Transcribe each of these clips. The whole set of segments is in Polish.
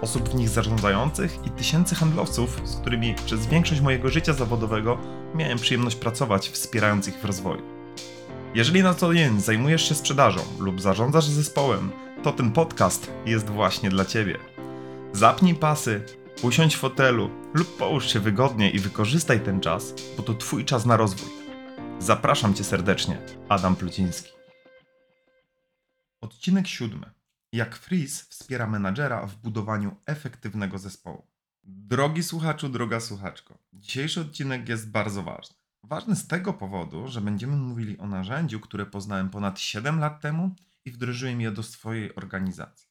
osób w nich zarządzających i tysięcy handlowców, z którymi przez większość mojego życia zawodowego miałem przyjemność pracować, wspierając ich w rozwoju. Jeżeli na co dzień zajmujesz się sprzedażą lub zarządzasz zespołem, to ten podcast jest właśnie dla Ciebie. Zapnij pasy, usiądź w fotelu lub połóż się wygodnie i wykorzystaj ten czas, bo to Twój czas na rozwój. Zapraszam Cię serdecznie, Adam Pluciński. Odcinek siódmy. Jak Freeze wspiera menadżera w budowaniu efektywnego zespołu. Drogi słuchaczu, droga słuchaczko, dzisiejszy odcinek jest bardzo ważny. Ważny z tego powodu, że będziemy mówili o narzędziu, które poznałem ponad 7 lat temu i wdrożyłem je do swojej organizacji.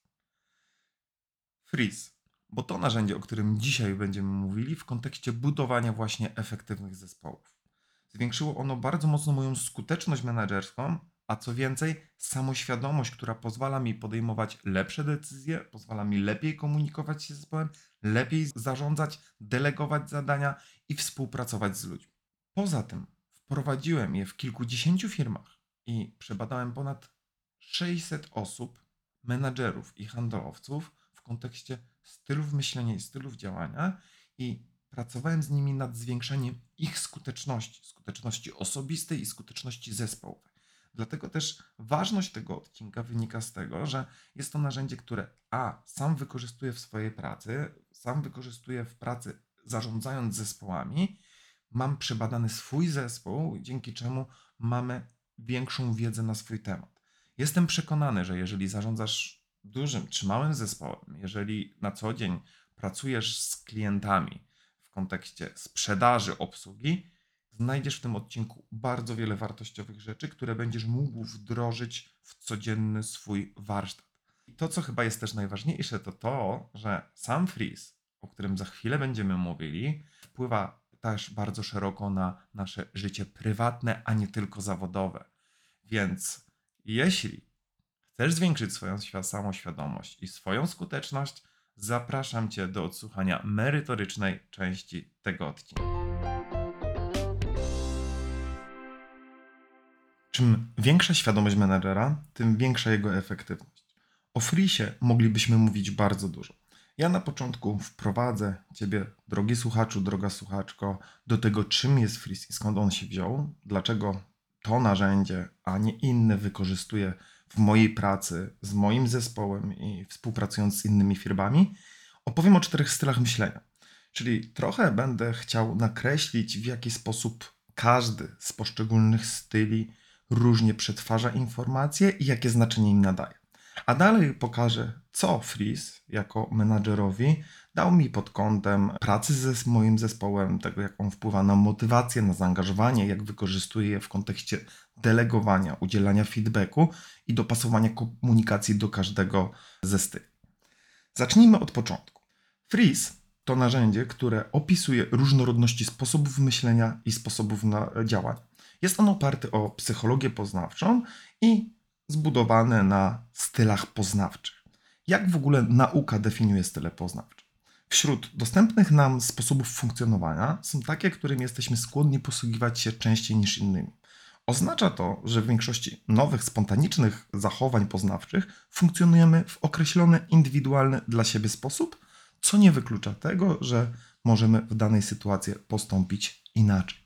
Freeze, bo to narzędzie, o którym dzisiaj będziemy mówili w kontekście budowania właśnie efektywnych zespołów. Zwiększyło ono bardzo mocno moją skuteczność menedżerską, a co więcej, samoświadomość, która pozwala mi podejmować lepsze decyzje, pozwala mi lepiej komunikować się z zespołem, lepiej zarządzać, delegować zadania i współpracować z ludźmi. Poza tym wprowadziłem je w kilkudziesięciu firmach i przebadałem ponad 600 osób, menadżerów i handlowców w kontekście stylów myślenia i stylów działania i pracowałem z nimi nad zwiększeniem ich skuteczności, skuteczności osobistej i skuteczności zespołowej. Dlatego też ważność tego odcinka wynika z tego, że jest to narzędzie, które A sam wykorzystuję w swojej pracy, sam wykorzystuję w pracy zarządzając zespołami, mam przebadany swój zespół, dzięki czemu mamy większą wiedzę na swój temat. Jestem przekonany, że jeżeli zarządzasz dużym czy małym zespołem, jeżeli na co dzień pracujesz z klientami w kontekście sprzedaży, obsługi, znajdziesz w tym odcinku bardzo wiele wartościowych rzeczy, które będziesz mógł wdrożyć w codzienny swój warsztat. I to, co chyba jest też najważniejsze, to to, że sam Freeze, o którym za chwilę będziemy mówili, wpływa też bardzo szeroko na nasze życie prywatne, a nie tylko zawodowe. Więc jeśli chcesz zwiększyć swoją samoświadomość i swoją skuteczność, zapraszam Cię do odsłuchania merytorycznej części tego odcinka. Czym większa świadomość menedżera, tym większa jego efektywność. O Frisie moglibyśmy mówić bardzo dużo. Ja na początku wprowadzę Ciebie, drogi słuchaczu, droga słuchaczko, do tego, czym jest Fris i skąd on się wziął, dlaczego to narzędzie, a nie inne wykorzystuję w mojej pracy z moim zespołem i współpracując z innymi firmami. Opowiem o czterech stylach myślenia. Czyli trochę będę chciał nakreślić, w jaki sposób każdy z poszczególnych styli różnie przetwarza informacje i jakie znaczenie im nadaje. A dalej pokażę, co Freeze jako menadżerowi dał mi pod kątem pracy ze moim zespołem, tego jak on wpływa na motywację, na zaangażowanie, jak wykorzystuje je w kontekście delegowania, udzielania feedbacku i dopasowania komunikacji do każdego ze styli. Zacznijmy od początku. Freeze to narzędzie, które opisuje różnorodności sposobów myślenia i sposobów działania. Jest on oparty o psychologię poznawczą i zbudowany na stylach poznawczych. Jak w ogóle nauka definiuje style poznawcze? Wśród dostępnych nam sposobów funkcjonowania są takie, którymi jesteśmy skłonni posługiwać się częściej niż innymi. Oznacza to, że w większości nowych, spontanicznych zachowań poznawczych funkcjonujemy w określony, indywidualny dla siebie sposób, co nie wyklucza tego, że możemy w danej sytuacji postąpić inaczej.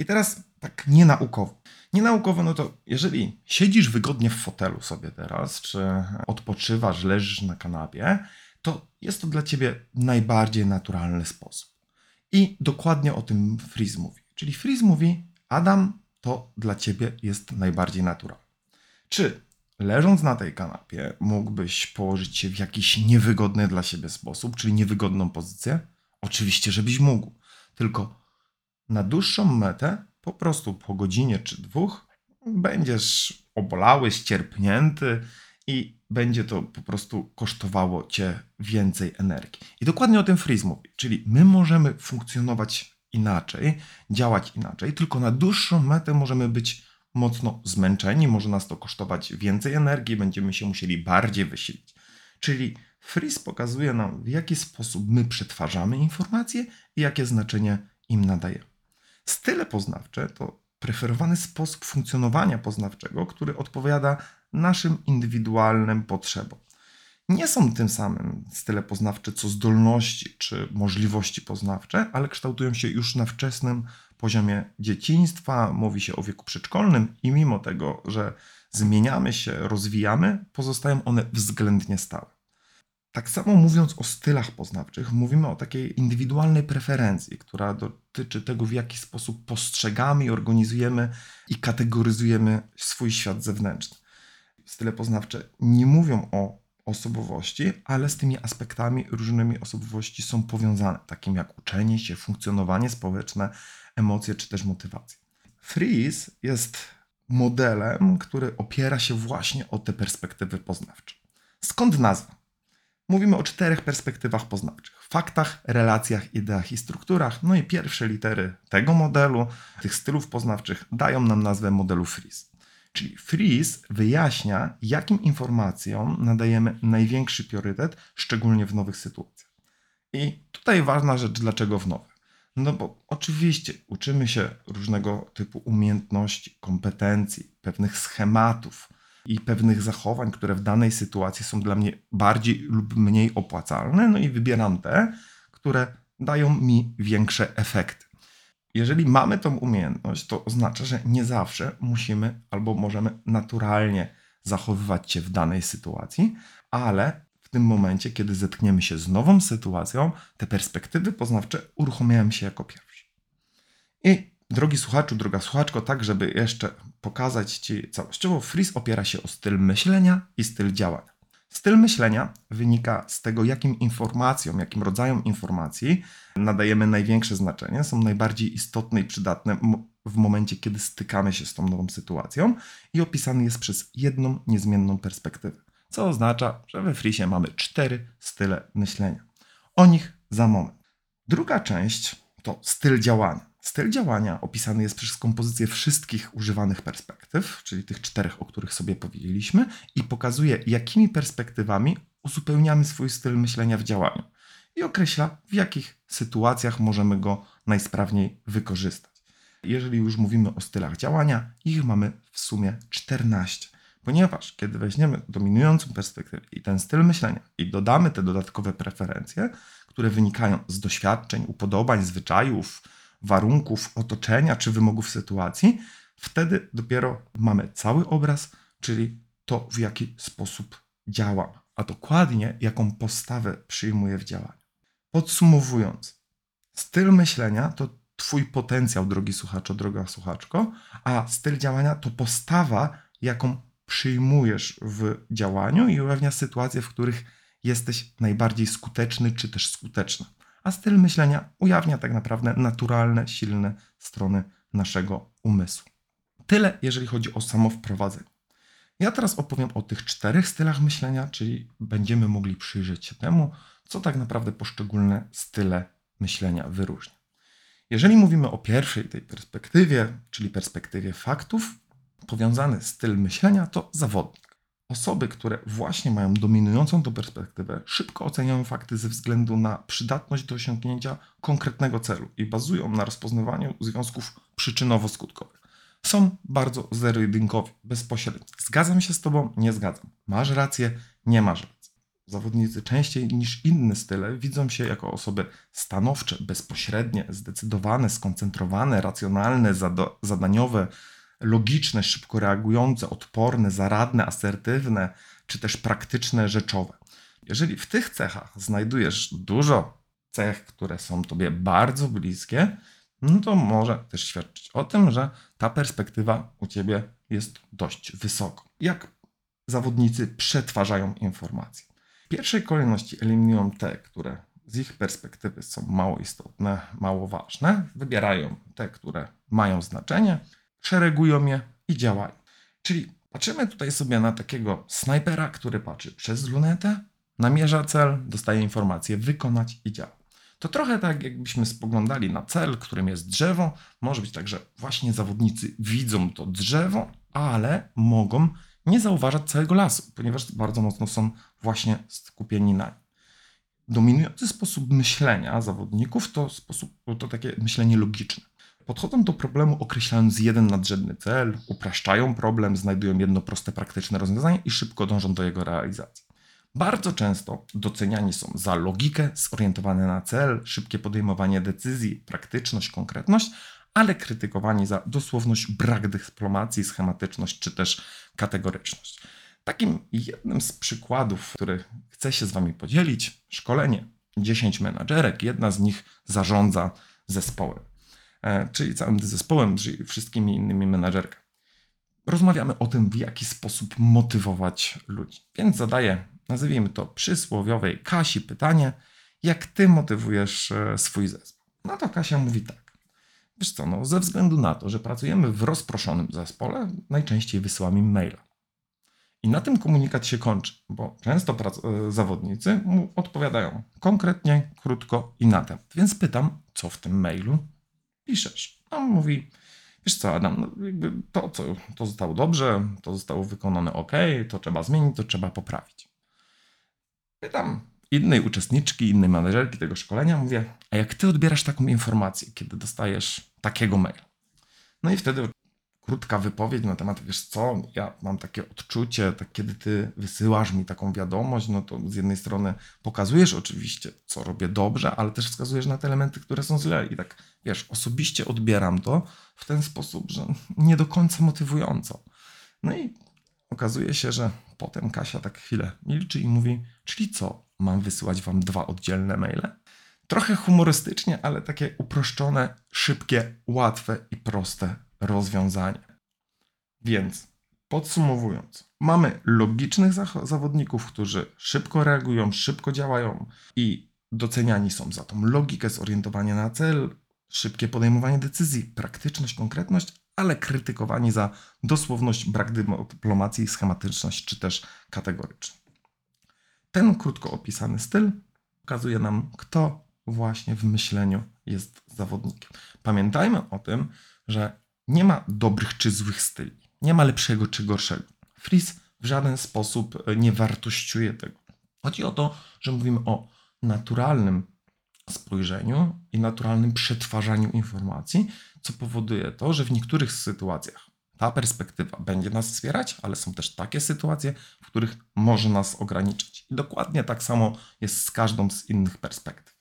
I teraz tak nienaukowo. Nienaukowo, no to jeżeli siedzisz wygodnie w fotelu sobie teraz, czy odpoczywasz, leżysz na kanapie, to jest to dla ciebie najbardziej naturalny sposób. I dokładnie o tym Freeze mówi. Czyli Freeze mówi, Adam, to dla ciebie jest najbardziej naturalne. Czy leżąc na tej kanapie mógłbyś położyć się w jakiś niewygodny dla siebie sposób, czyli niewygodną pozycję? Oczywiście, żebyś mógł. Tylko na dłuższą metę po prostu po godzinie czy dwóch będziesz obolały, ścierpnięty i będzie to po prostu kosztowało cię więcej energii. I dokładnie o tym Freeze mówi, czyli my możemy funkcjonować inaczej, działać inaczej, tylko na dłuższą metę możemy być mocno zmęczeni, może nas to kosztować więcej energii, będziemy się musieli bardziej wysilić. Czyli Freeze pokazuje nam, w jaki sposób my przetwarzamy informacje i jakie znaczenie im nadajemy. Style poznawcze to preferowany sposób funkcjonowania poznawczego, który odpowiada naszym indywidualnym potrzebom. Nie są tym samym style poznawcze co zdolności czy możliwości poznawcze, ale kształtują się już na wczesnym poziomie dzieciństwa, mówi się o wieku przedszkolnym i mimo tego, że zmieniamy się, rozwijamy, pozostają one względnie stałe. Tak samo mówiąc o stylach poznawczych, mówimy o takiej indywidualnej preferencji, która dotyczy tego, w jaki sposób postrzegamy organizujemy i kategoryzujemy swój świat zewnętrzny. Style poznawcze nie mówią o osobowości, ale z tymi aspektami różnymi osobowości są powiązane, takim jak uczenie się, funkcjonowanie społeczne, emocje czy też motywacje. Freeze jest modelem, który opiera się właśnie o te perspektywy poznawcze. Skąd nazwa? Mówimy o czterech perspektywach poznawczych: faktach, relacjach, ideach i strukturach. No i pierwsze litery tego modelu, tych stylów poznawczych, dają nam nazwę modelu Freeze. Czyli Freeze wyjaśnia, jakim informacjom nadajemy największy priorytet, szczególnie w nowych sytuacjach. I tutaj ważna rzecz, dlaczego w nowych. No bo oczywiście uczymy się różnego typu umiejętności, kompetencji, pewnych schematów i pewnych zachowań, które w danej sytuacji są dla mnie bardziej lub mniej opłacalne, no i wybieram te, które dają mi większe efekty. Jeżeli mamy tą umiejętność, to oznacza, że nie zawsze musimy albo możemy naturalnie zachowywać się w danej sytuacji, ale w tym momencie, kiedy zetkniemy się z nową sytuacją, te perspektywy poznawcze uruchomiają się jako pierwsze. I drogi słuchaczu, droga słuchaczko, tak żeby jeszcze pokazać Ci całościowo, Freeze opiera się o styl myślenia i styl działania. Styl myślenia wynika z tego, jakim informacjom, jakim rodzajom informacji nadajemy największe znaczenie, są najbardziej istotne i przydatne w momencie, kiedy stykamy się z tą nową sytuacją i opisany jest przez jedną niezmienną perspektywę. Co oznacza, że we Frisie mamy cztery style myślenia. O nich za moment. Druga część to styl działania. Styl działania opisany jest przez kompozycję wszystkich używanych perspektyw, czyli tych czterech, o których sobie powiedzieliśmy, i pokazuje, jakimi perspektywami uzupełniamy swój styl myślenia w działaniu i określa, w jakich sytuacjach możemy go najsprawniej wykorzystać. Jeżeli już mówimy o stylach działania, ich mamy w sumie 14. Ponieważ kiedy weźmiemy dominującą perspektywę i ten styl myślenia i dodamy te dodatkowe preferencje, które wynikają z doświadczeń, upodobań, zwyczajów, warunków otoczenia czy wymogów sytuacji, wtedy dopiero mamy cały obraz, czyli to, w jaki sposób działam, a dokładnie jaką postawę przyjmuję w działaniu. Podsumowując, styl myślenia to Twój potencjał, drogi słuchaczu, droga słuchaczko, a styl działania to postawa, jaką przyjmujesz w działaniu i ujawnia sytuacje, w których jesteś najbardziej skuteczny czy też skuteczna a styl myślenia ujawnia tak naprawdę naturalne, silne strony naszego umysłu. Tyle, jeżeli chodzi o samo wprowadzenie. Ja teraz opowiem o tych czterech stylach myślenia, czyli będziemy mogli przyjrzeć się temu, co tak naprawdę poszczególne style myślenia wyróżnia. Jeżeli mówimy o pierwszej tej perspektywie, czyli perspektywie faktów, powiązany styl myślenia to zawodnik. Osoby, które właśnie mają dominującą tą perspektywę, szybko oceniają fakty ze względu na przydatność do osiągnięcia konkretnego celu i bazują na rozpoznawaniu związków przyczynowo-skutkowych. Są bardzo zero-jedynkowi, bezpośredni. Zgadzam się z Tobą, nie zgadzam. Masz rację, nie masz racji. Zawodnicy częściej niż inne style widzą się jako osoby stanowcze, bezpośrednie, zdecydowane, skoncentrowane, racjonalne, zadaniowe, logiczne, szybko reagujące, odporne, zaradne, asertywne, czy też praktyczne, rzeczowe. Jeżeli w tych cechach znajdujesz dużo cech, które są tobie bardzo bliskie, no to może też świadczyć o tym, że ta perspektywa u ciebie jest dość wysoko. Jak zawodnicy przetwarzają informacje? W pierwszej kolejności eliminują te, które z ich perspektywy są mało istotne, mało ważne, wybierają te, które mają znaczenie, szeregują je i działają. Czyli patrzymy tutaj sobie na takiego snajpera, który patrzy przez lunetę, namierza cel, dostaje informację, wykonać i działa. To trochę tak, jakbyśmy spoglądali na cel, którym jest drzewo. Może być tak, że właśnie zawodnicy widzą to drzewo, ale mogą nie zauważać całego lasu, ponieważ bardzo mocno są właśnie skupieni na nim. Dominujący sposób myślenia zawodników to, sposób, to takie myślenie logiczne. Podchodzą do problemu określając jeden nadrzędny cel, upraszczają problem, znajdują jedno proste, praktyczne rozwiązanie i szybko dążą do jego realizacji. Bardzo często doceniani są za logikę, zorientowane na cel, szybkie podejmowanie decyzji, praktyczność, konkretność, ale krytykowani za dosłowność, brak dyplomacji, schematyczność czy też kategoryczność. Takim jednym z przykładów, który chcę się z Wami podzielić, szkolenie 10 menadżerek, jedna z nich zarządza zespołem, czyli całym zespołem, czyli wszystkimi innymi menadżerkami. Rozmawiamy o tym, w jaki sposób motywować ludzi. Więc zadaję, nazwijmy to przysłowiowej Kasi pytanie, jak ty motywujesz e, swój zespół? No to Kasia mówi tak. Wiesz co, no, ze względu na to, że pracujemy w rozproszonym zespole, najczęściej wysyłam im maila. I na tym komunikat się kończy, bo często e, zawodnicy mu odpowiadają konkretnie, krótko i na temat. Więc pytam, co w tym mailu piszesz? On mówi, wiesz co Adam, no to, co, to zostało dobrze, to zostało wykonane ok, to trzeba zmienić, to trzeba poprawić. Pytam innej uczestniczki, innej menedżerki tego szkolenia, mówię, a jak ty odbierasz taką informację, kiedy dostajesz takiego maila? No i wtedy krótka wypowiedź na temat, wiesz co, ja mam takie odczucie, tak kiedy ty wysyłasz mi taką wiadomość, no to z jednej strony pokazujesz oczywiście, co robię dobrze, ale też wskazujesz na te elementy, które są źle i tak, wiesz, osobiście odbieram to w ten sposób, że nie do końca motywująco. No i okazuje się, że potem Kasia tak chwilę milczy i mówi, czyli co, mam wysyłać wam dwa oddzielne maile? Trochę humorystycznie, ale takie uproszczone, szybkie, łatwe i proste rozwiązanie. Więc podsumowując, mamy logicznych zawodników, którzy szybko reagują, szybko działają i doceniani są za tą logikę, zorientowanie na cel, szybkie podejmowanie decyzji, praktyczność, konkretność, ale krytykowani za dosłowność, brak dyplomacji, schematyczność czy też kategoryczność. Ten krótko opisany styl pokazuje nam, kto właśnie w myśleniu jest zawodnikiem. Pamiętajmy o tym, że nie ma dobrych czy złych styli. Nie ma lepszego czy gorszego. Fris w żaden sposób e, nie wartościuje tego. Chodzi o to, że mówimy o naturalnym spojrzeniu i naturalnym przetwarzaniu informacji, co powoduje to, że w niektórych sytuacjach ta perspektywa będzie nas wspierać, ale są też takie sytuacje, w których może nas ograniczać. I dokładnie tak samo jest z każdą z innych perspektyw.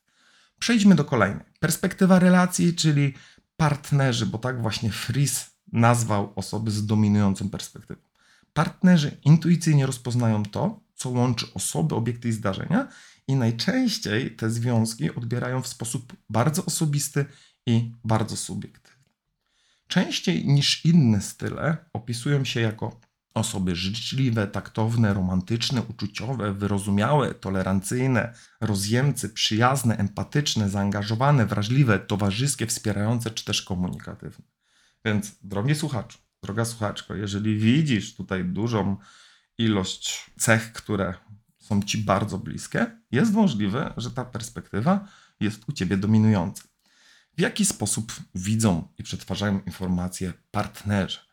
Przejdźmy do kolejnej. Perspektywa relacji, czyli partnerzy, bo tak właśnie Fries nazwał osoby z dominującą perspektywą. Partnerzy intuicyjnie rozpoznają to, co łączy osoby, obiekty i zdarzenia, i najczęściej te związki odbierają w sposób bardzo osobisty i bardzo subiektywny. Częściej niż inne style opisują się jako Osoby życzliwe, taktowne, romantyczne, uczuciowe, wyrozumiałe, tolerancyjne, rozjemcy, przyjazne, empatyczne, zaangażowane, wrażliwe, towarzyskie, wspierające czy też komunikatywne. Więc, drogi słuchaczu, droga słuchaczko, jeżeli widzisz tutaj dużą ilość cech, które są ci bardzo bliskie, jest możliwe, że ta perspektywa jest u ciebie dominująca. W jaki sposób widzą i przetwarzają informacje partnerzy?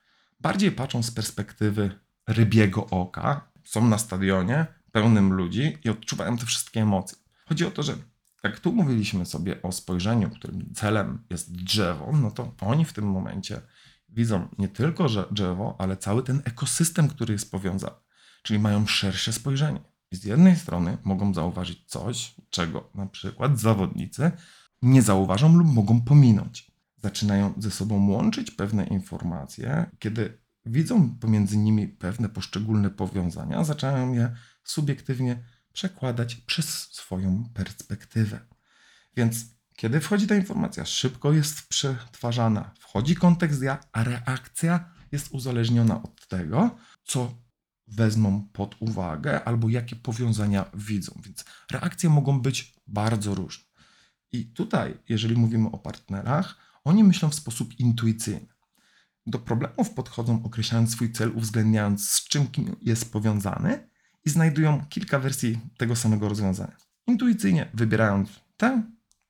Bardziej patrzą z perspektywy rybiego oka, są na stadionie pełnym ludzi i odczuwają te wszystkie emocje. Chodzi o to, że jak tu mówiliśmy sobie o spojrzeniu, którym celem jest drzewo, no to oni w tym momencie widzą nie tylko, drzewo, ale cały ten ekosystem, który jest powiązany. Czyli mają szersze spojrzenie. I z jednej strony mogą zauważyć coś, czego na przykład zawodnicy nie zauważą lub mogą pominąć zaczynają ze sobą łączyć pewne informacje, kiedy widzą pomiędzy nimi pewne poszczególne powiązania, zaczynają je subiektywnie przekładać przez swoją perspektywę. Więc kiedy wchodzi ta informacja, szybko jest przetwarzana, wchodzi kontekst ja, a reakcja jest uzależniona od tego, co wezmą pod uwagę albo jakie powiązania widzą. Więc reakcje mogą być bardzo różne. I tutaj, jeżeli mówimy o partnerach, oni myślą w sposób intuicyjny. Do problemów podchodzą określając swój cel, uwzględniając z czym jest powiązany i znajdują kilka wersji tego samego rozwiązania. Intuicyjnie wybierając tę,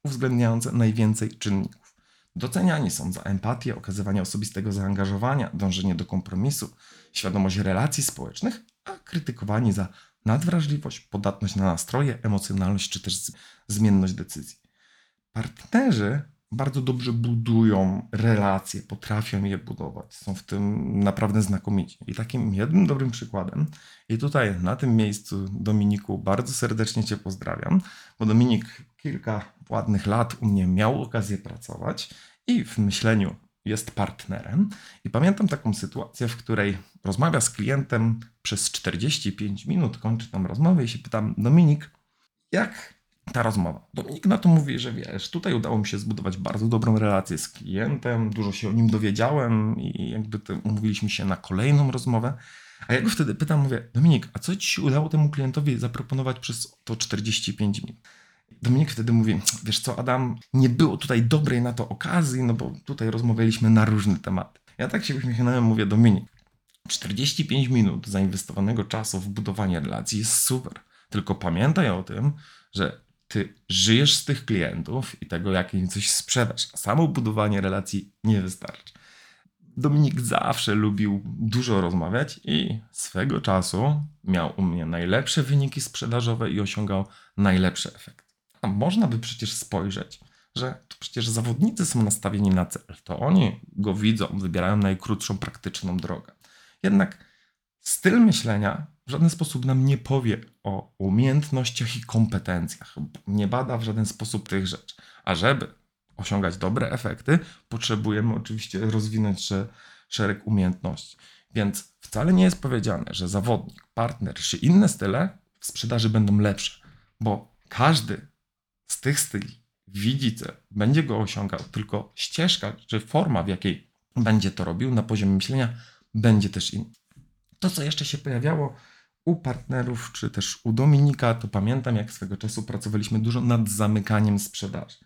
uwzględniające najwięcej czynników. Doceniani są za empatię, okazywanie osobistego zaangażowania, dążenie do kompromisu, świadomość relacji społecznych, a krytykowani za nadwrażliwość, podatność na nastroje, emocjonalność czy też zmienność decyzji. Partnerzy bardzo dobrze budują relacje, potrafią je budować, są w tym naprawdę znakomici. I takim jednym dobrym przykładem, i tutaj na tym miejscu, Dominiku, bardzo serdecznie Cię pozdrawiam, bo Dominik kilka ładnych lat u mnie miał okazję pracować i w myśleniu jest partnerem. I pamiętam taką sytuację, w której rozmawia z klientem przez 45 minut, kończy tam rozmowę i się pytam, Dominik, jak ta rozmowa? Dominik na to mówi, że wiesz, tutaj udało mi się zbudować bardzo dobrą relację z klientem, dużo się o nim dowiedziałem i jakby umówiliśmy się na kolejną rozmowę. A ja go wtedy pytam, mówię, Dominik, a co ci się udało temu klientowi zaproponować przez to 45 minut? Dominik wtedy mówi, wiesz co Adam, nie było tutaj dobrej na to okazji, no bo tutaj rozmawialiśmy na różne tematy. Ja tak się uśmiechnąłem, mówię, Dominik, 45 minut zainwestowanego czasu w budowanie relacji jest super. Tylko pamiętaj o tym, że ty żyjesz z tych klientów i tego, jak im coś sprzedasz. A samo budowanie relacji nie wystarczy. Dominik zawsze lubił dużo rozmawiać i swego czasu miał u mnie najlepsze wyniki sprzedażowe i osiągał najlepsze efekty. A można by przecież spojrzeć, że to przecież zawodnicy są nastawieni na cel. To oni go widzą, wybierają najkrótszą, praktyczną drogę. Jednak styl myślenia w żaden sposób nam nie powie o umiejętnościach i kompetencjach. Nie bada w żaden sposób tych rzeczy. A żeby osiągać dobre efekty, potrzebujemy oczywiście rozwinąć szereg umiejętności. Więc wcale nie jest powiedziane, że zawodnik, partner czy inne style w sprzedaży będą lepsze, bo każdy z tych styli widzi cel, będzie go osiągał, tylko ścieżka czy forma, w jakiej będzie to robił na poziomie myślenia, będzie też inna. To, co jeszcze się pojawiało u partnerów, czy też u Dominika, to pamiętam, jak swego czasu pracowaliśmy dużo nad zamykaniem sprzedaży.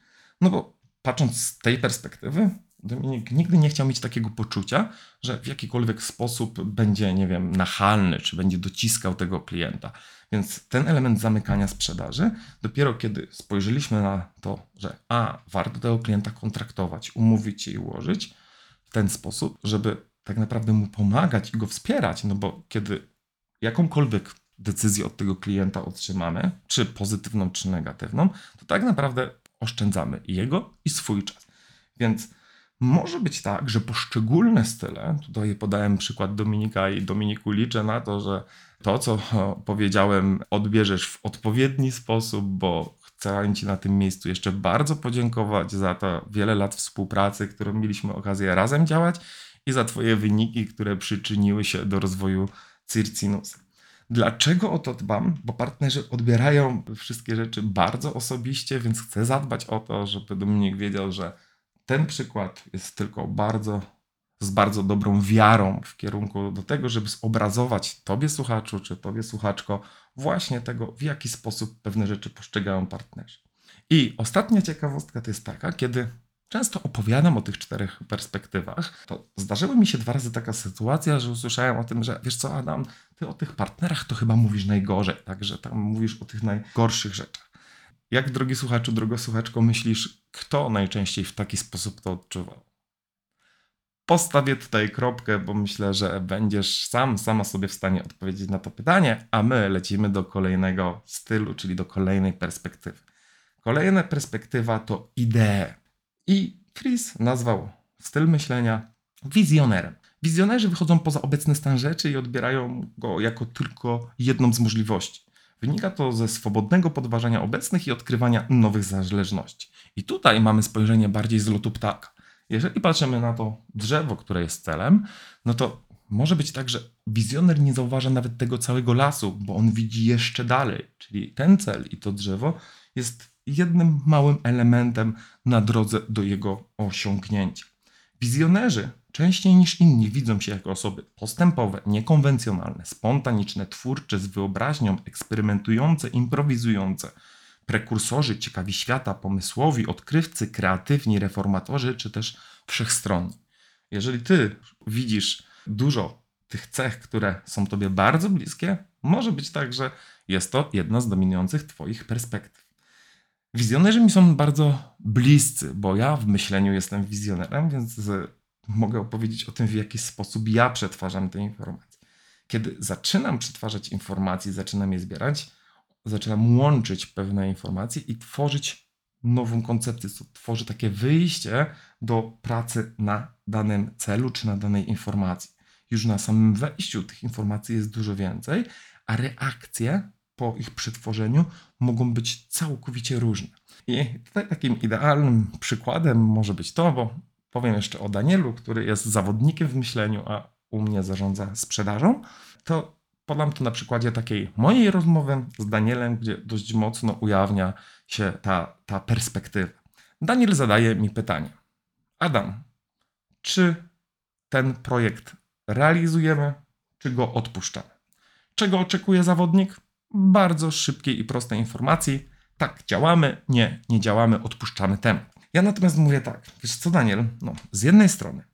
No bo patrząc z tej perspektywy, Dominik nigdy nie chciał mieć takiego poczucia, że w jakikolwiek sposób będzie, nie wiem, nachalny, czy będzie dociskał tego klienta. Więc ten element zamykania sprzedaży, dopiero kiedy spojrzeliśmy na to, że a, warto tego klienta kontraktować, umówić się i ułożyć w ten sposób, żeby tak naprawdę mu pomagać i go wspierać, no bo kiedy jakąkolwiek decyzję od tego klienta otrzymamy, czy pozytywną, czy negatywną, to tak naprawdę oszczędzamy jego, i swój czas. Więc może być tak, że poszczególne style, tutaj podałem przykład Dominika i Dominiku liczę na to, że to, co powiedziałem, odbierzesz w odpowiedni sposób, bo chcę Ci na tym miejscu jeszcze bardzo podziękować za to wiele lat współpracy, którą mieliśmy okazję razem działać i za Twoje wyniki, które przyczyniły się do rozwoju Circinus. Dlaczego o to dbam? Bo partnerzy odbierają wszystkie rzeczy bardzo osobiście, więc chcę zadbać o to, żeby Dominik wiedział, że ten przykład jest tylko bardzo, z bardzo dobrą wiarą w kierunku do tego, żeby zobrazować Tobie słuchaczu czy Tobie słuchaczko właśnie tego, w jaki sposób pewne rzeczy postrzegają partnerzy. I ostatnia ciekawostka to jest taka, kiedy często opowiadam o tych czterech perspektywach, to zdarzyła mi się dwa razy taka sytuacja, że usłyszałem o tym, że wiesz co, Adam, ty o tych partnerach to chyba mówisz najgorzej, także tam mówisz o tych najgorszych rzeczach. Jak, drogi słuchaczu, drogo słuchaczko, myślisz, kto najczęściej w taki sposób to odczuwał? Postawię tutaj kropkę, bo myślę, że będziesz sam, sama sobie w stanie odpowiedzieć na to pytanie, a my lecimy do kolejnego stylu, czyli do kolejnej perspektywy. Kolejna perspektywa to idee. I Chris nazwał styl myślenia wizjonerem. Wizjonerzy wychodzą poza obecny stan rzeczy i odbierają go jako tylko jedną z możliwości. Wynika to ze swobodnego podważania obecnych i odkrywania nowych zależności. I tutaj mamy spojrzenie bardziej z lotu ptaka. Jeżeli patrzymy na to drzewo, które jest celem, no to może być tak, że wizjoner nie zauważa nawet tego całego lasu, bo on widzi jeszcze dalej. Czyli ten cel i to drzewo jest jednym małym elementem na drodze do jego osiągnięcia. Wizjonerzy częściej niż inni widzą się jako osoby postępowe, niekonwencjonalne, spontaniczne, twórcze, z wyobraźnią, eksperymentujące, improwizujące, prekursorzy, ciekawi świata, pomysłowi, odkrywcy, kreatywni, reformatorzy czy też wszechstronni. Jeżeli ty widzisz dużo tych cech, które są tobie bardzo bliskie, może być tak, że jest to jedna z dominujących twoich perspektyw. Wizjonerzy mi są bardzo bliscy, bo ja w myśleniu jestem wizjonerem, więc z- mogę opowiedzieć o tym, w jaki sposób ja przetwarzam te informacje. Kiedy zaczynam przetwarzać informacje, zaczynam je zbierać, zaczynam łączyć pewne informacje i tworzyć nową koncepcję, co tworzy takie wyjście do pracy na danym celu czy na danej informacji. Już na samym wejściu tych informacji jest dużo więcej, a reakcje po ich przetworzeniu mogą być całkowicie różne. I tutaj takim idealnym przykładem może być to, bo powiem jeszcze o Danielu, który jest zawodnikiem w myśleniu, a u mnie zarządza sprzedażą, to podam to na przykładzie takiej mojej rozmowy z Danielem, gdzie dość mocno ujawnia się ta, ta perspektywa. Daniel zadaje mi pytanie: Adam, czy ten projekt realizujemy, czy go odpuszczamy? Czego oczekuje zawodnik? Bardzo szybkiej i prostej informacji. Tak, działamy, nie, nie działamy, odpuszczamy temat. Ja natomiast mówię tak, wiesz co Daniel, no z jednej strony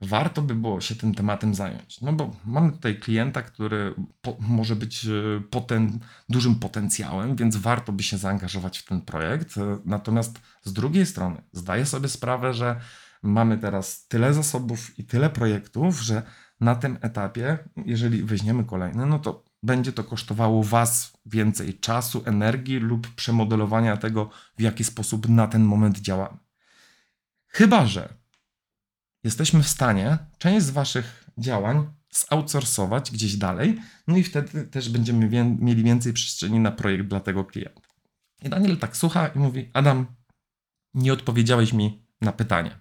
warto by było się tym tematem zająć, no bo mamy tutaj klienta, który po, może być e, poten, dużym potencjałem, więc warto by się zaangażować w ten projekt. E, Natomiast z drugiej strony zdaję sobie sprawę, że mamy teraz tyle zasobów i tyle projektów, że na tym etapie, jeżeli weźmiemy kolejny, no to będzie to kosztowało Was więcej czasu, energii lub przemodelowania tego, w jaki sposób na ten moment działamy. Chyba, że jesteśmy w stanie część z Waszych działań zoutsourcować gdzieś dalej, no i wtedy też będziemy wię- mieli więcej przestrzeni na projekt dla tego klienta. I Daniel tak słucha i mówi: Adam, nie odpowiedziałeś mi na pytanie.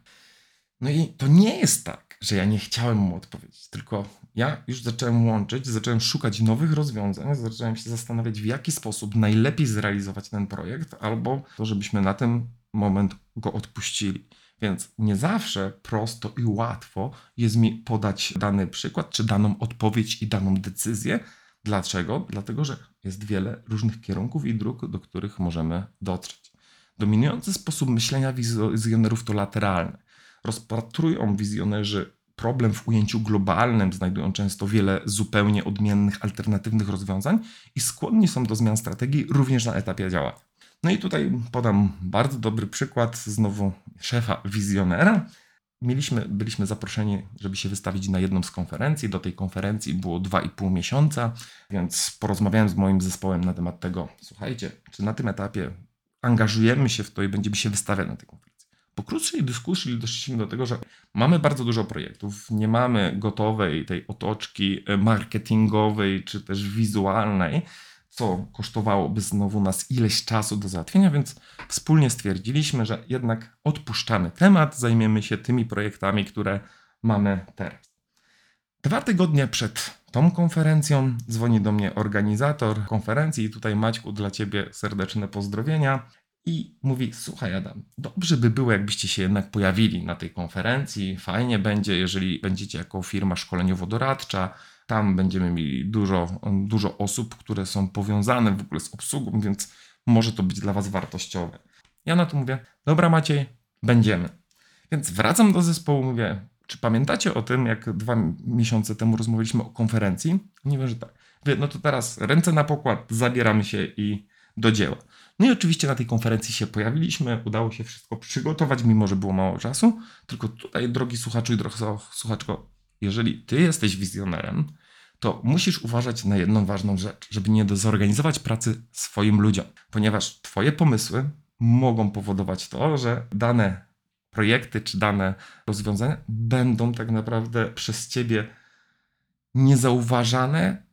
No i to nie jest tak, że ja nie chciałem mu odpowiedzieć, tylko ja już zacząłem łączyć, zacząłem szukać nowych rozwiązań, zacząłem się zastanawiać, w jaki sposób najlepiej zrealizować ten projekt, albo to, żebyśmy na ten moment go odpuścili. Więc nie zawsze prosto i łatwo jest mi podać dany przykład, czy daną odpowiedź i daną decyzję. Dlaczego? Dlatego, że jest wiele różnych kierunków i dróg, do których możemy dotrzeć. Dominujący sposób myślenia wizjonerów to lateralny. Rozpatrują wizjonerzy problem w ujęciu globalnym, znajdują często wiele zupełnie odmiennych, alternatywnych rozwiązań i skłonni są do zmian strategii również na etapie działania. No i tutaj podam bardzo dobry przykład znowu szefa wizjonera. Mieliśmy, byliśmy zaproszeni, żeby się wystawić na jedną z konferencji. Do tej konferencji było 2,5 miesiąca, więc porozmawiałem z moim zespołem na temat tego, słuchajcie, czy na tym etapie angażujemy się w to i będziemy się wystawiać na tej konferencji. Po krótszej dyskusji doszliśmy do tego, że mamy bardzo dużo projektów, nie mamy gotowej tej otoczki e, marketingowej czy też wizualnej, co kosztowałoby znowu nas ileś czasu do załatwienia, więc wspólnie stwierdziliśmy, że jednak odpuszczamy temat, zajmiemy się tymi projektami, które mamy teraz. Dwa tygodnie przed tą konferencją dzwoni do mnie organizator konferencji i tutaj Maćku dla Ciebie serdeczne pozdrowienia i mówi, słuchaj Adam, dobrze by było jakbyście się jednak pojawili na tej konferencji, fajnie będzie, jeżeli będziecie jako firma szkoleniowo-doradcza, tam będziemy mieli dużo, dużo osób, które są powiązane w ogóle z obsługą, więc może to być dla Was wartościowe. Ja na to mówię, dobra Maciej, będziemy. Więc wracam do zespołu, mówię, czy pamiętacie o tym, jak dwa miesiące temu rozmawialiśmy o konferencji? Nie wiem, że tak. No to teraz ręce na pokład, zabieramy się i do dzieła. No i oczywiście na tej konferencji się pojawiliśmy, udało się wszystko przygotować, mimo że było mało czasu. Tylko tutaj, drogi słuchaczu i droga słuchaczko, jeżeli ty jesteś wizjonerem, to musisz uważać na jedną ważną rzecz, żeby nie zorganizować pracy swoim ludziom, ponieważ twoje pomysły mogą powodować to, że dane projekty czy dane rozwiązania będą tak naprawdę przez ciebie niezauważane,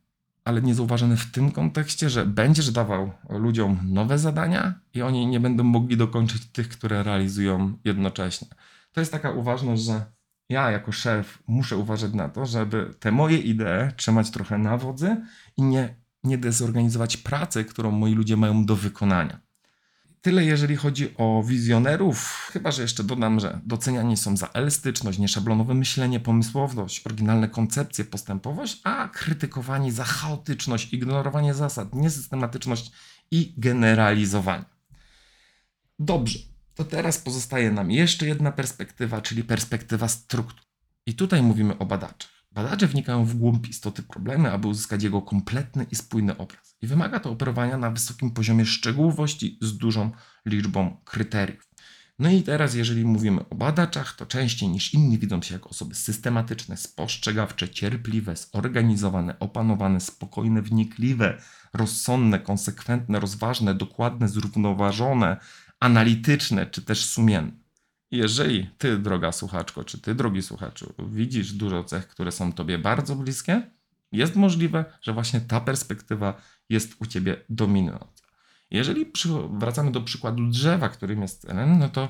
ale niezauważone w tym kontekście, że będziesz dawał ludziom nowe zadania i oni nie będą mogli dokończyć tych, które realizują jednocześnie. To jest taka uważność, że ja jako szef muszę uważać na to, żeby te moje idee trzymać trochę na wodzy i nie, nie dezorganizować pracy, którą moi ludzie mają do wykonania. Tyle jeżeli chodzi o wizjonerów, chyba że jeszcze dodam, że doceniani są za elastyczność, nieszablonowe myślenie, pomysłowość, oryginalne koncepcje, postępowość, a krytykowani za chaotyczność, ignorowanie zasad, niesystematyczność i generalizowanie. Dobrze, to teraz pozostaje nam jeszcze jedna perspektywa, czyli perspektywa struktur. I tutaj mówimy o badaczach. Badacze wnikają w głąb istoty problemy, aby uzyskać jego kompletny i spójny obraz. I wymaga to operowania na wysokim poziomie szczegółowości z dużą liczbą kryteriów. No i teraz, jeżeli mówimy o badaczach, to częściej niż inni widzą się jako osoby systematyczne, spostrzegawcze, cierpliwe, zorganizowane, opanowane, spokojne, wnikliwe, rozsądne, konsekwentne, rozważne, dokładne, zrównoważone, analityczne czy też sumienne. Jeżeli ty, droga słuchaczko, czy ty, drogi słuchaczu, widzisz dużo cech, które są tobie bardzo bliskie, jest możliwe, że właśnie ta perspektywa jest u ciebie dominująca. Jeżeli wracamy do przykładu drzewa, którym jest celem, no to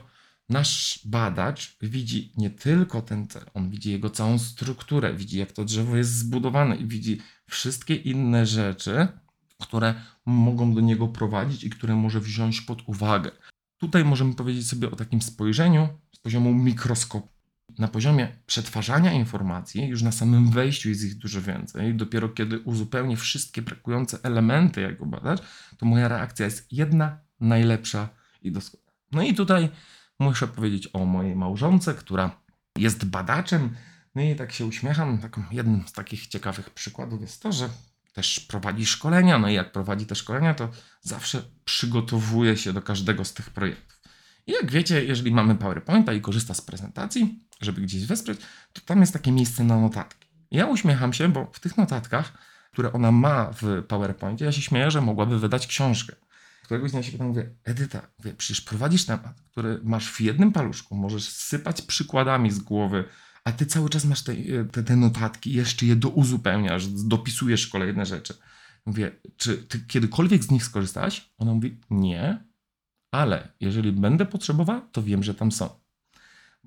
nasz badacz widzi nie tylko ten cel, on widzi jego całą strukturę, widzi jak to drzewo jest zbudowane i widzi wszystkie inne rzeczy, które mogą do niego prowadzić i które może wziąć pod uwagę. Tutaj możemy powiedzieć sobie o takim spojrzeniu z poziomu mikroskopu. Na poziomie przetwarzania informacji, już na samym wejściu jest ich dużo więcej. Dopiero kiedy uzupełnię wszystkie brakujące elementy jako badacz, to moja reakcja jest jedna, najlepsza i doskonała. No i tutaj muszę powiedzieć o mojej małżonce, która jest badaczem. No i tak się uśmiecham. Takim jednym z takich ciekawych przykładów jest to, że też prowadzi szkolenia. No i jak prowadzi te szkolenia, to zawsze przygotowuje się do każdego z tych projektów. I jak wiecie, jeżeli mamy PowerPointa i korzysta z prezentacji, żeby gdzieś wesprzeć, to tam jest takie miejsce na notatki. Ja uśmiecham się, bo w tych notatkach, które ona ma w PowerPoincie, ja się śmieję, że mogłaby wydać książkę. Któregoś dnia się pytam, mówię, Edyta, mówię, przecież prowadzisz temat, który masz w jednym paluszku, możesz sypać przykładami z głowy, a ty cały czas masz te, te, te notatki, jeszcze je douzupełniasz, dopisujesz kolejne rzeczy. Mówię, czy ty kiedykolwiek z nich skorzystałaś? Ona mówi, nie, ale jeżeli będę potrzebował, to wiem, że tam są.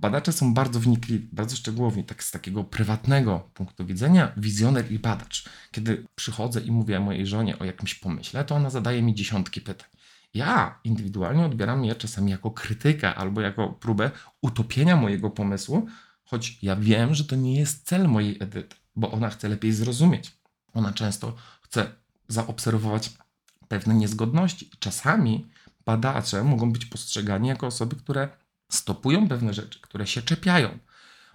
Badacze są bardzo wnikliwi, bardzo szczegółowi, tak z takiego prywatnego punktu widzenia, wizjoner i badacz. Kiedy przychodzę i mówię mojej żonie o jakimś pomyśle, to ona zadaje mi dziesiątki pytań. Ja indywidualnie odbieram je czasami jako krytykę albo jako próbę utopienia mojego pomysłu, choć ja wiem, że to nie jest cel mojej edyty, bo ona chce lepiej zrozumieć. Ona często chce zaobserwować pewne niezgodności. Czasami badacze mogą być postrzegani jako osoby, które stopują pewne rzeczy, które się czepiają.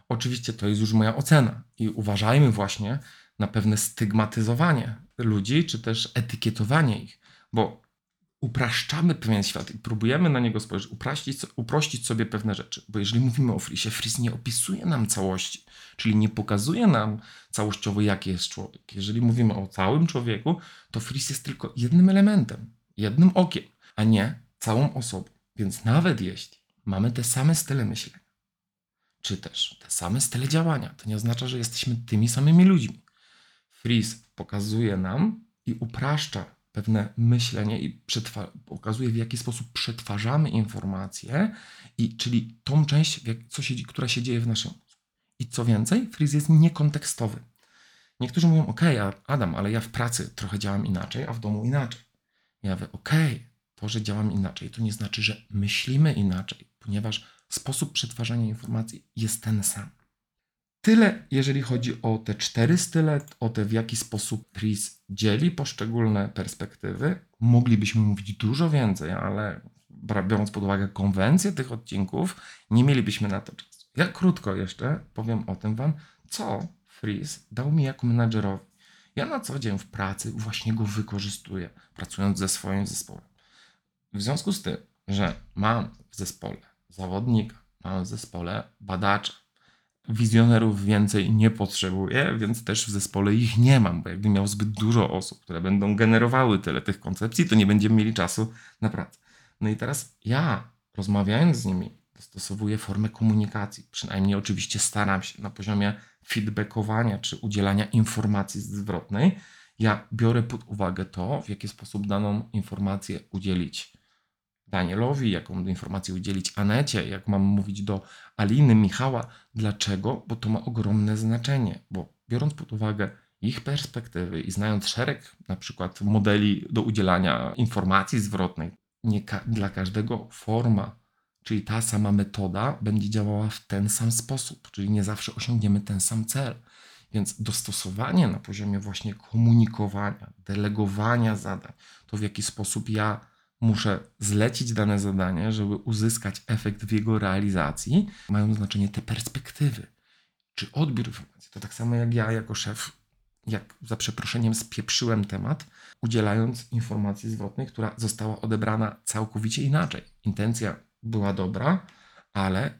Oczywiście to jest już moja ocena i uważajmy właśnie na pewne stygmatyzowanie ludzi, czy też etykietowanie ich, bo upraszczamy pewien świat i próbujemy na niego spojrzeć, uprościć, uprościć sobie pewne rzeczy. Bo jeżeli mówimy o Frisie, Fris nie opisuje nam całości, czyli nie pokazuje nam całościowo, jaki jest człowiek. Jeżeli mówimy o całym człowieku, to Fris jest tylko jednym elementem, jednym okiem, a nie całą osobą. Więc nawet jeśli mamy te same style myślenia, czy też te same style działania, to nie oznacza, że jesteśmy tymi samymi ludźmi. Fris pokazuje nam i upraszcza pewne myślenie i pokazuje, w jaki sposób przetwarzamy informacje, i, czyli tą część, co się, która się dzieje w naszym mózgu. I co więcej, Fris jest niekontekstowy. Niektórzy mówią, ok, Adam, ale ja w pracy trochę działam inaczej, a w domu inaczej. Ja mówię, ok, to, że działam inaczej, to nie znaczy, że myślimy inaczej, ponieważ sposób przetwarzania informacji jest ten sam. Tyle, jeżeli chodzi o te cztery style, o te w jaki sposób Chris dzieli poszczególne perspektywy. Moglibyśmy mówić dużo więcej, ale biorąc pod uwagę konwencję tych odcinków, nie mielibyśmy na to czasu. Ja krótko jeszcze powiem o tym Wam, co Fris dał mi jako menadżerowi. Ja na co dzień w pracy właśnie go wykorzystuję, pracując ze swoim zespołem. W związku z tym, że mam w zespole zawodnika, mam w zespole badacza, wizjonerów więcej nie potrzebuję, więc też w zespole ich nie mam, bo jakbym miał zbyt dużo osób, które będą generowały tyle tych koncepcji, to nie będziemy mieli czasu na pracę. No i teraz ja, rozmawiając z nimi, dostosowuję formę komunikacji. Przynajmniej oczywiście staram się na poziomie feedbackowania czy udzielania informacji zwrotnej. Ja biorę pod uwagę to, w jaki sposób daną informację udzielić Danielowi, jaką informację udzielić Anecie, jak mam mówić do Aliny, Michała. Dlaczego? Bo to ma ogromne znaczenie, bo biorąc pod uwagę ich perspektywy i znając szereg na przykład modeli do udzielania informacji zwrotnej, nie ka dla każdego forma, czyli ta sama metoda będzie działała w ten sam sposób, czyli nie zawsze osiągniemy ten sam cel. Więc dostosowanie na poziomie właśnie komunikowania, delegowania zadań, to w jaki sposób ja muszę zlecić dane zadanie, żeby uzyskać efekt w jego realizacji, mają znaczenie te perspektywy. czy odbiór informacji. To tak samo jak ja jako szef, jak za przeproszeniem spieprzyłem temat, udzielając informacji zwrotnej, która została odebrana całkowicie inaczej. Intencja była dobra, ale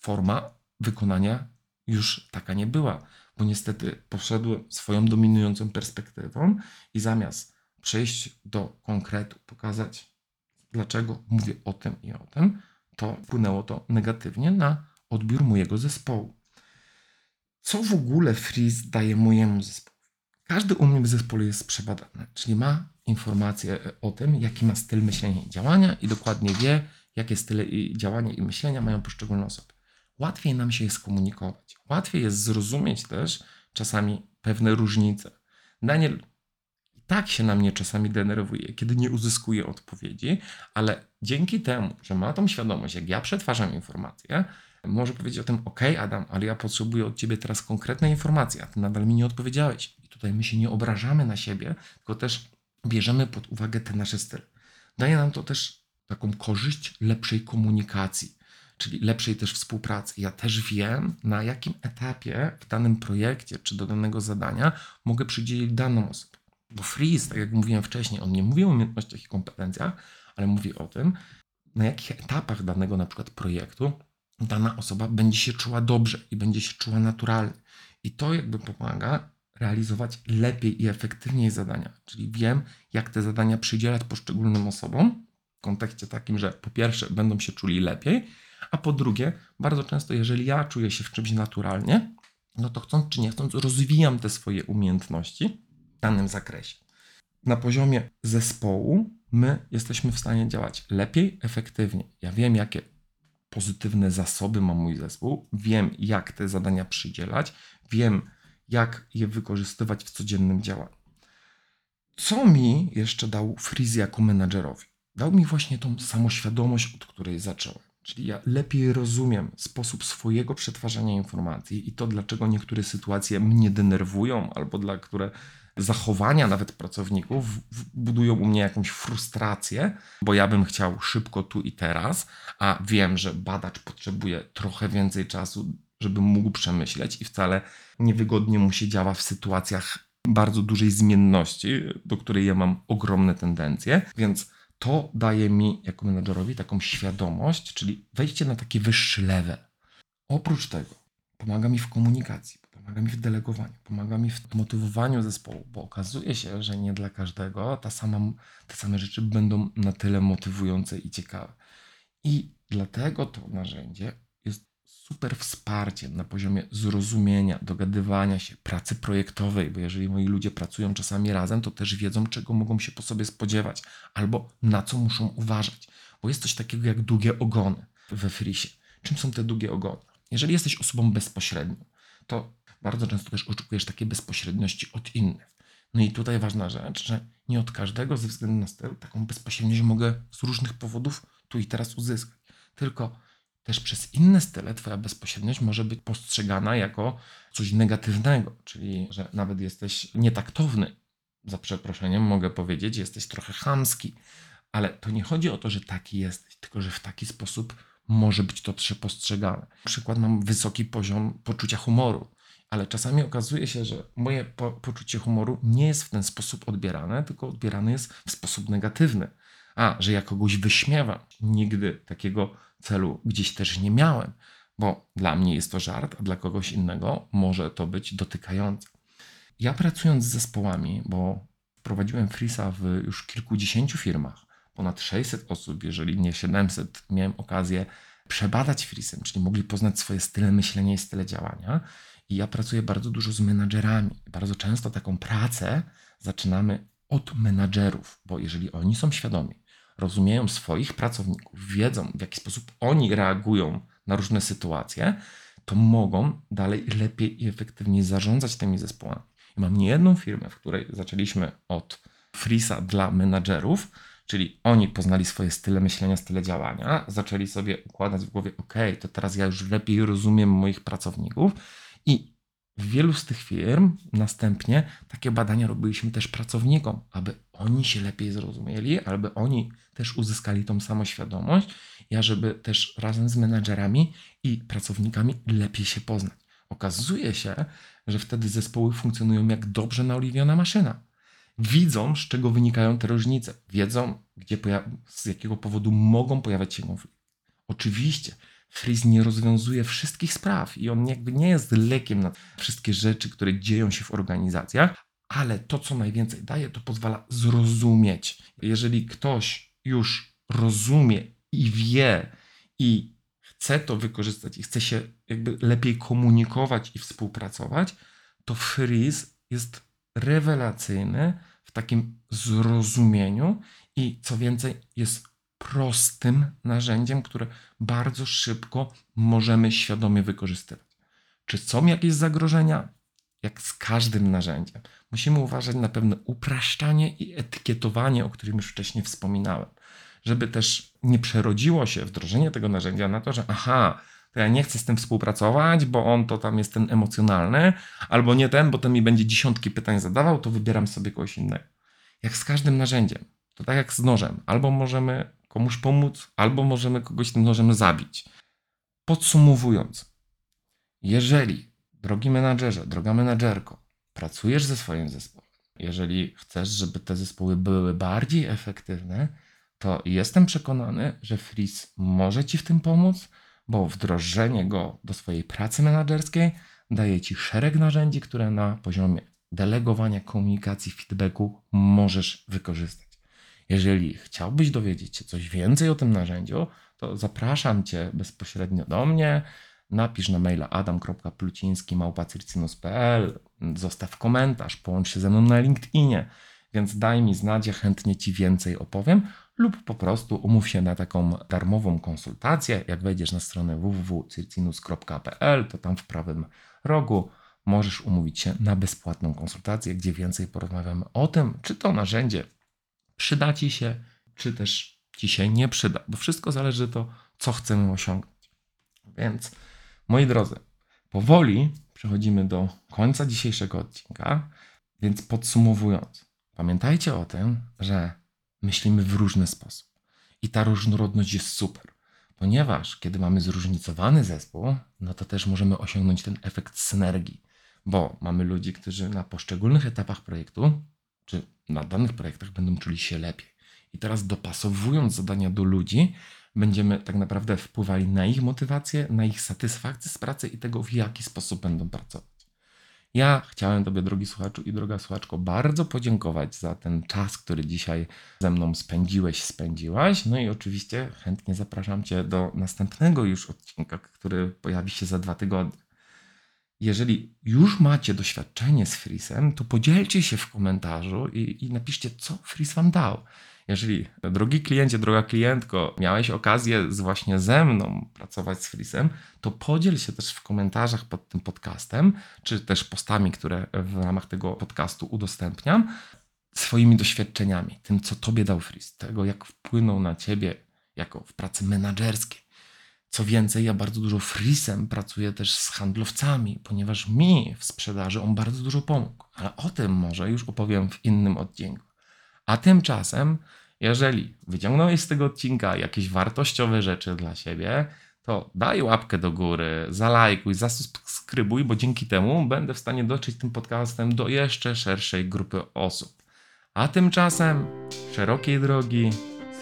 forma wykonania już taka nie była, bo niestety poszedłem swoją dominującą perspektywą i zamiast przejść do konkretu, pokazać, dlaczego mówię o tym i o tym, to wpłynęło to negatywnie na odbiór mojego zespołu. Co w ogóle Freeze daje mojemu zespołowi? Każdy u mnie w zespole jest przebadany, czyli ma informacje o tym, jaki ma styl myślenia i działania i dokładnie wie, jakie style i działania i myślenia mają poszczególne osoby. Łatwiej nam się jest komunikować. Łatwiej jest zrozumieć też czasami pewne różnice. Daniel tak się na mnie czasami denerwuje, kiedy nie uzyskuje odpowiedzi, ale dzięki temu, że ma tą świadomość, jak ja przetwarzam informacje, może powiedzieć o tym, ok, Adam, ale ja potrzebuję od ciebie teraz konkretne informacje, a ty nadal mi nie odpowiedziałeś. I tutaj my się nie obrażamy na siebie, tylko też bierzemy pod uwagę te nasze style. Daje nam to też taką korzyść lepszej komunikacji, czyli lepszej też współpracy. Ja też wiem, na jakim etapie w danym projekcie czy do danego zadania mogę przydzielić daną osobę. Bo Freeze, tak jak mówiłem wcześniej, on nie mówi o umiejętnościach i kompetencjach, ale mówi o tym, na jakich etapach danego na przykład projektu dana osoba będzie się czuła dobrze i będzie się czuła naturalnie. I to jakby pomaga realizować lepiej i efektywniej zadania. Czyli wiem, jak te zadania przydzielać poszczególnym osobom w kontekście takim, że po pierwsze będą się czuli lepiej, a po drugie, bardzo często, jeżeli ja czuję się w czymś naturalnie, no to chcąc czy nie chcąc, rozwijam te swoje umiejętności danym zakresie. Na poziomie zespołu my jesteśmy w stanie działać lepiej, efektywniej. Ja wiem, jakie pozytywne zasoby ma mój zespół, wiem, jak te zadania przydzielać, wiem, jak je wykorzystywać w codziennym działaniu. Co mi jeszcze dał Freeze jako menadżerowi? Dał mi właśnie tą samoświadomość, od której zacząłem. Czyli ja lepiej rozumiem sposób swojego przetwarzania informacji i to, dlaczego niektóre sytuacje mnie denerwują, albo dla które zachowania nawet pracowników budują u mnie jakąś frustrację, bo ja bym chciał szybko tu i teraz, a wiem, że badacz potrzebuje trochę więcej czasu, żeby mógł przemyśleć i wcale niewygodnie mu się działa w sytuacjach bardzo dużej zmienności, do której ja mam ogromne tendencje, więc to daje mi jako menedżerowi taką świadomość, czyli wejście na taki wyższy level. Oprócz tego pomaga mi w komunikacji, pomaga mi w delegowaniu, pomaga mi w motywowaniu zespołu, bo okazuje się, że nie dla każdego ta sama, te same rzeczy będą na tyle motywujące i ciekawe. I dlatego to narzędzie jest super wsparciem na poziomie zrozumienia, dogadywania się, pracy projektowej, bo jeżeli moi ludzie pracują czasami razem, to też wiedzą, czego mogą się po sobie spodziewać albo na co muszą uważać. Bo jest coś takiego jak długie ogony we frisie. Czym są te długie ogony? Jeżeli jesteś osobą bezpośrednią, to bardzo często też oczekujesz takiej bezpośredniości od innych. No i tutaj ważna rzecz, że nie od każdego ze względu na styl taką bezpośredniość mogę z różnych powodów tu i teraz uzyskać. Tylko też przez inne style Twoja bezpośredniość może być postrzegana jako coś negatywnego, czyli że nawet jesteś nietaktowny. Za przeproszeniem mogę powiedzieć, jesteś trochę chamski, ale to nie chodzi o to, że taki jesteś, tylko że w taki sposób może być to postrzegane. Na przykład mam wysoki poziom poczucia humoru, ale czasami okazuje się, że moje po poczucie humoru nie jest w ten sposób odbierane, tylko odbierane jest w sposób negatywny. A, że ja kogoś wyśmiewam. Nigdy takiego celu gdzieś też nie miałem, bo dla mnie jest to żart, a dla kogoś innego może to być dotykające. Ja pracując z zespołami, bo prowadziłem Frisa w już kilkudziesięciu firmach, ponad 600 osób, jeżeli nie 700, miałem okazję przebadać Frisem, czyli mogli poznać swoje style myślenia i style działania. I ja pracuję bardzo dużo z menadżerami. Bardzo często taką pracę zaczynamy od menadżerów, bo jeżeli oni są świadomi, rozumieją swoich pracowników, wiedzą w jaki sposób oni reagują na różne sytuacje, to mogą dalej lepiej i efektywniej zarządzać tymi zespołami. I mam niejedną firmę, w której zaczęliśmy od Frisa dla menadżerów, czyli oni poznali swoje style myślenia, style działania, zaczęli sobie układać w głowie, ok, to teraz ja już lepiej rozumiem moich pracowników i w wielu z tych firm następnie takie badania robiliśmy też pracownikom, aby oni się lepiej zrozumieli, aby oni też uzyskali tą samoświadomość, i żeby też razem z menadżerami i pracownikami lepiej się poznać. Okazuje się, że wtedy zespoły funkcjonują jak dobrze naoliwiona maszyna. Widzą, z czego wynikają te różnice. Wiedzą, gdzie z jakiego powodu mogą pojawiać się konflikty. Oczywiście, Freeze nie rozwiązuje wszystkich spraw i on jakby nie jest lekiem na wszystkie rzeczy, które dzieją się w organizacjach, ale to, co najwięcej daje, to pozwala zrozumieć. Jeżeli ktoś już rozumie i wie i chce to wykorzystać i chce się jakby lepiej komunikować i współpracować, to Freeze jest rewelacyjny w takim zrozumieniu i co więcej, jest prostym narzędziem, które bardzo szybko możemy świadomie wykorzystywać. Czy są jakieś zagrożenia? Jak z każdym narzędziem. Musimy uważać na pewne upraszczanie i etykietowanie, o którym już wcześniej wspominałem. Żeby też nie przerodziło się wdrożenie tego narzędzia na to, że aha, to ja nie chcę z tym współpracować, bo on to tam jest ten emocjonalny, albo nie ten, bo ten mi będzie dziesiątki pytań zadawał, to wybieram sobie kogoś innego. Jak z każdym narzędziem, to tak jak z nożem, albo możemy komuś pomóc, albo możemy kogoś tym nożem zabić. Podsumowując, jeżeli, drogi menadżerze, droga menadżerko, pracujesz ze swoim zespołem, jeżeli chcesz, żeby te zespoły były bardziej efektywne, to jestem przekonany, że Freeze może Ci w tym pomóc, bo wdrożenie go do swojej pracy menedżerskiej daje Ci szereg narzędzi, które na poziomie delegowania, komunikacji, feedbacku możesz wykorzystać. Jeżeli chciałbyś dowiedzieć się coś więcej o tym narzędziu, to zapraszam Cię bezpośrednio do mnie. Napisz na maila adam.pluciński.pl, zostaw komentarz, połącz się ze mną na LinkedInie, więc daj mi znać, ja chętnie Ci więcej opowiem lub po prostu umów się na taką darmową konsultację. Jak wejdziesz na stronę www.circinus.pl, to tam w prawym rogu możesz umówić się na bezpłatną konsultację, gdzie więcej porozmawiamy o tym, czy to narzędzie przyda Ci się, czy też Ci się nie przyda, bo wszystko zależy to, co chcemy osiągnąć. Więc, moi drodzy, powoli przechodzimy do końca dzisiejszego odcinka, więc podsumowując, pamiętajcie o tym, że myślimy w różny sposób. I ta różnorodność jest super, ponieważ kiedy mamy zróżnicowany zespół, no to też możemy osiągnąć ten efekt synergii, bo mamy ludzi, którzy na poszczególnych etapach projektu czy na danych projektach będą czuli się lepiej. I teraz dopasowując zadania do ludzi, będziemy tak naprawdę wpływali na ich motywację, na ich satysfakcję z pracy i tego, w jaki sposób będą pracować. Ja chciałem Tobie, drogi słuchaczu i droga słuchaczko, bardzo podziękować za ten czas, który dzisiaj ze mną spędziłeś, spędziłaś. No i oczywiście chętnie zapraszam Cię do następnego już odcinka, który pojawi się za dwa tygodnie. Jeżeli już macie doświadczenie z Frisem, to podzielcie się w komentarzu i, i napiszcie, co Fris Wam dał. Jeżeli, drogi kliencie, droga klientko, miałeś okazję z właśnie ze mną pracować z Frisem, to podziel się też w komentarzach pod tym podcastem, czy też postami, które w ramach tego podcastu udostępniam, swoimi doświadczeniami, tym, co Tobie dał Fris, tego, jak wpłynął na Ciebie jako w pracy menedżerskiej. Co więcej, ja bardzo dużo frisem pracuję też z handlowcami, ponieważ mi w sprzedaży on bardzo dużo pomógł. Ale o tym może już opowiem w innym odcinku. A tymczasem, jeżeli wyciągnąłeś z tego odcinka jakieś wartościowe rzeczy dla siebie, to daj łapkę do góry, zalajkuj, zasubskrybuj, bo dzięki temu będę w stanie dotrzeć tym podcastem do jeszcze szerszej grupy osób. A tymczasem szerokiej drogi,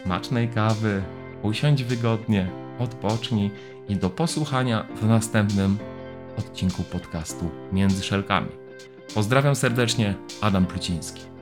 smacznej kawy, usiądź wygodnie, odpocznij i do posłuchania w następnym odcinku podcastu Między Szelkami. Pozdrawiam serdecznie, Adam Pluciński.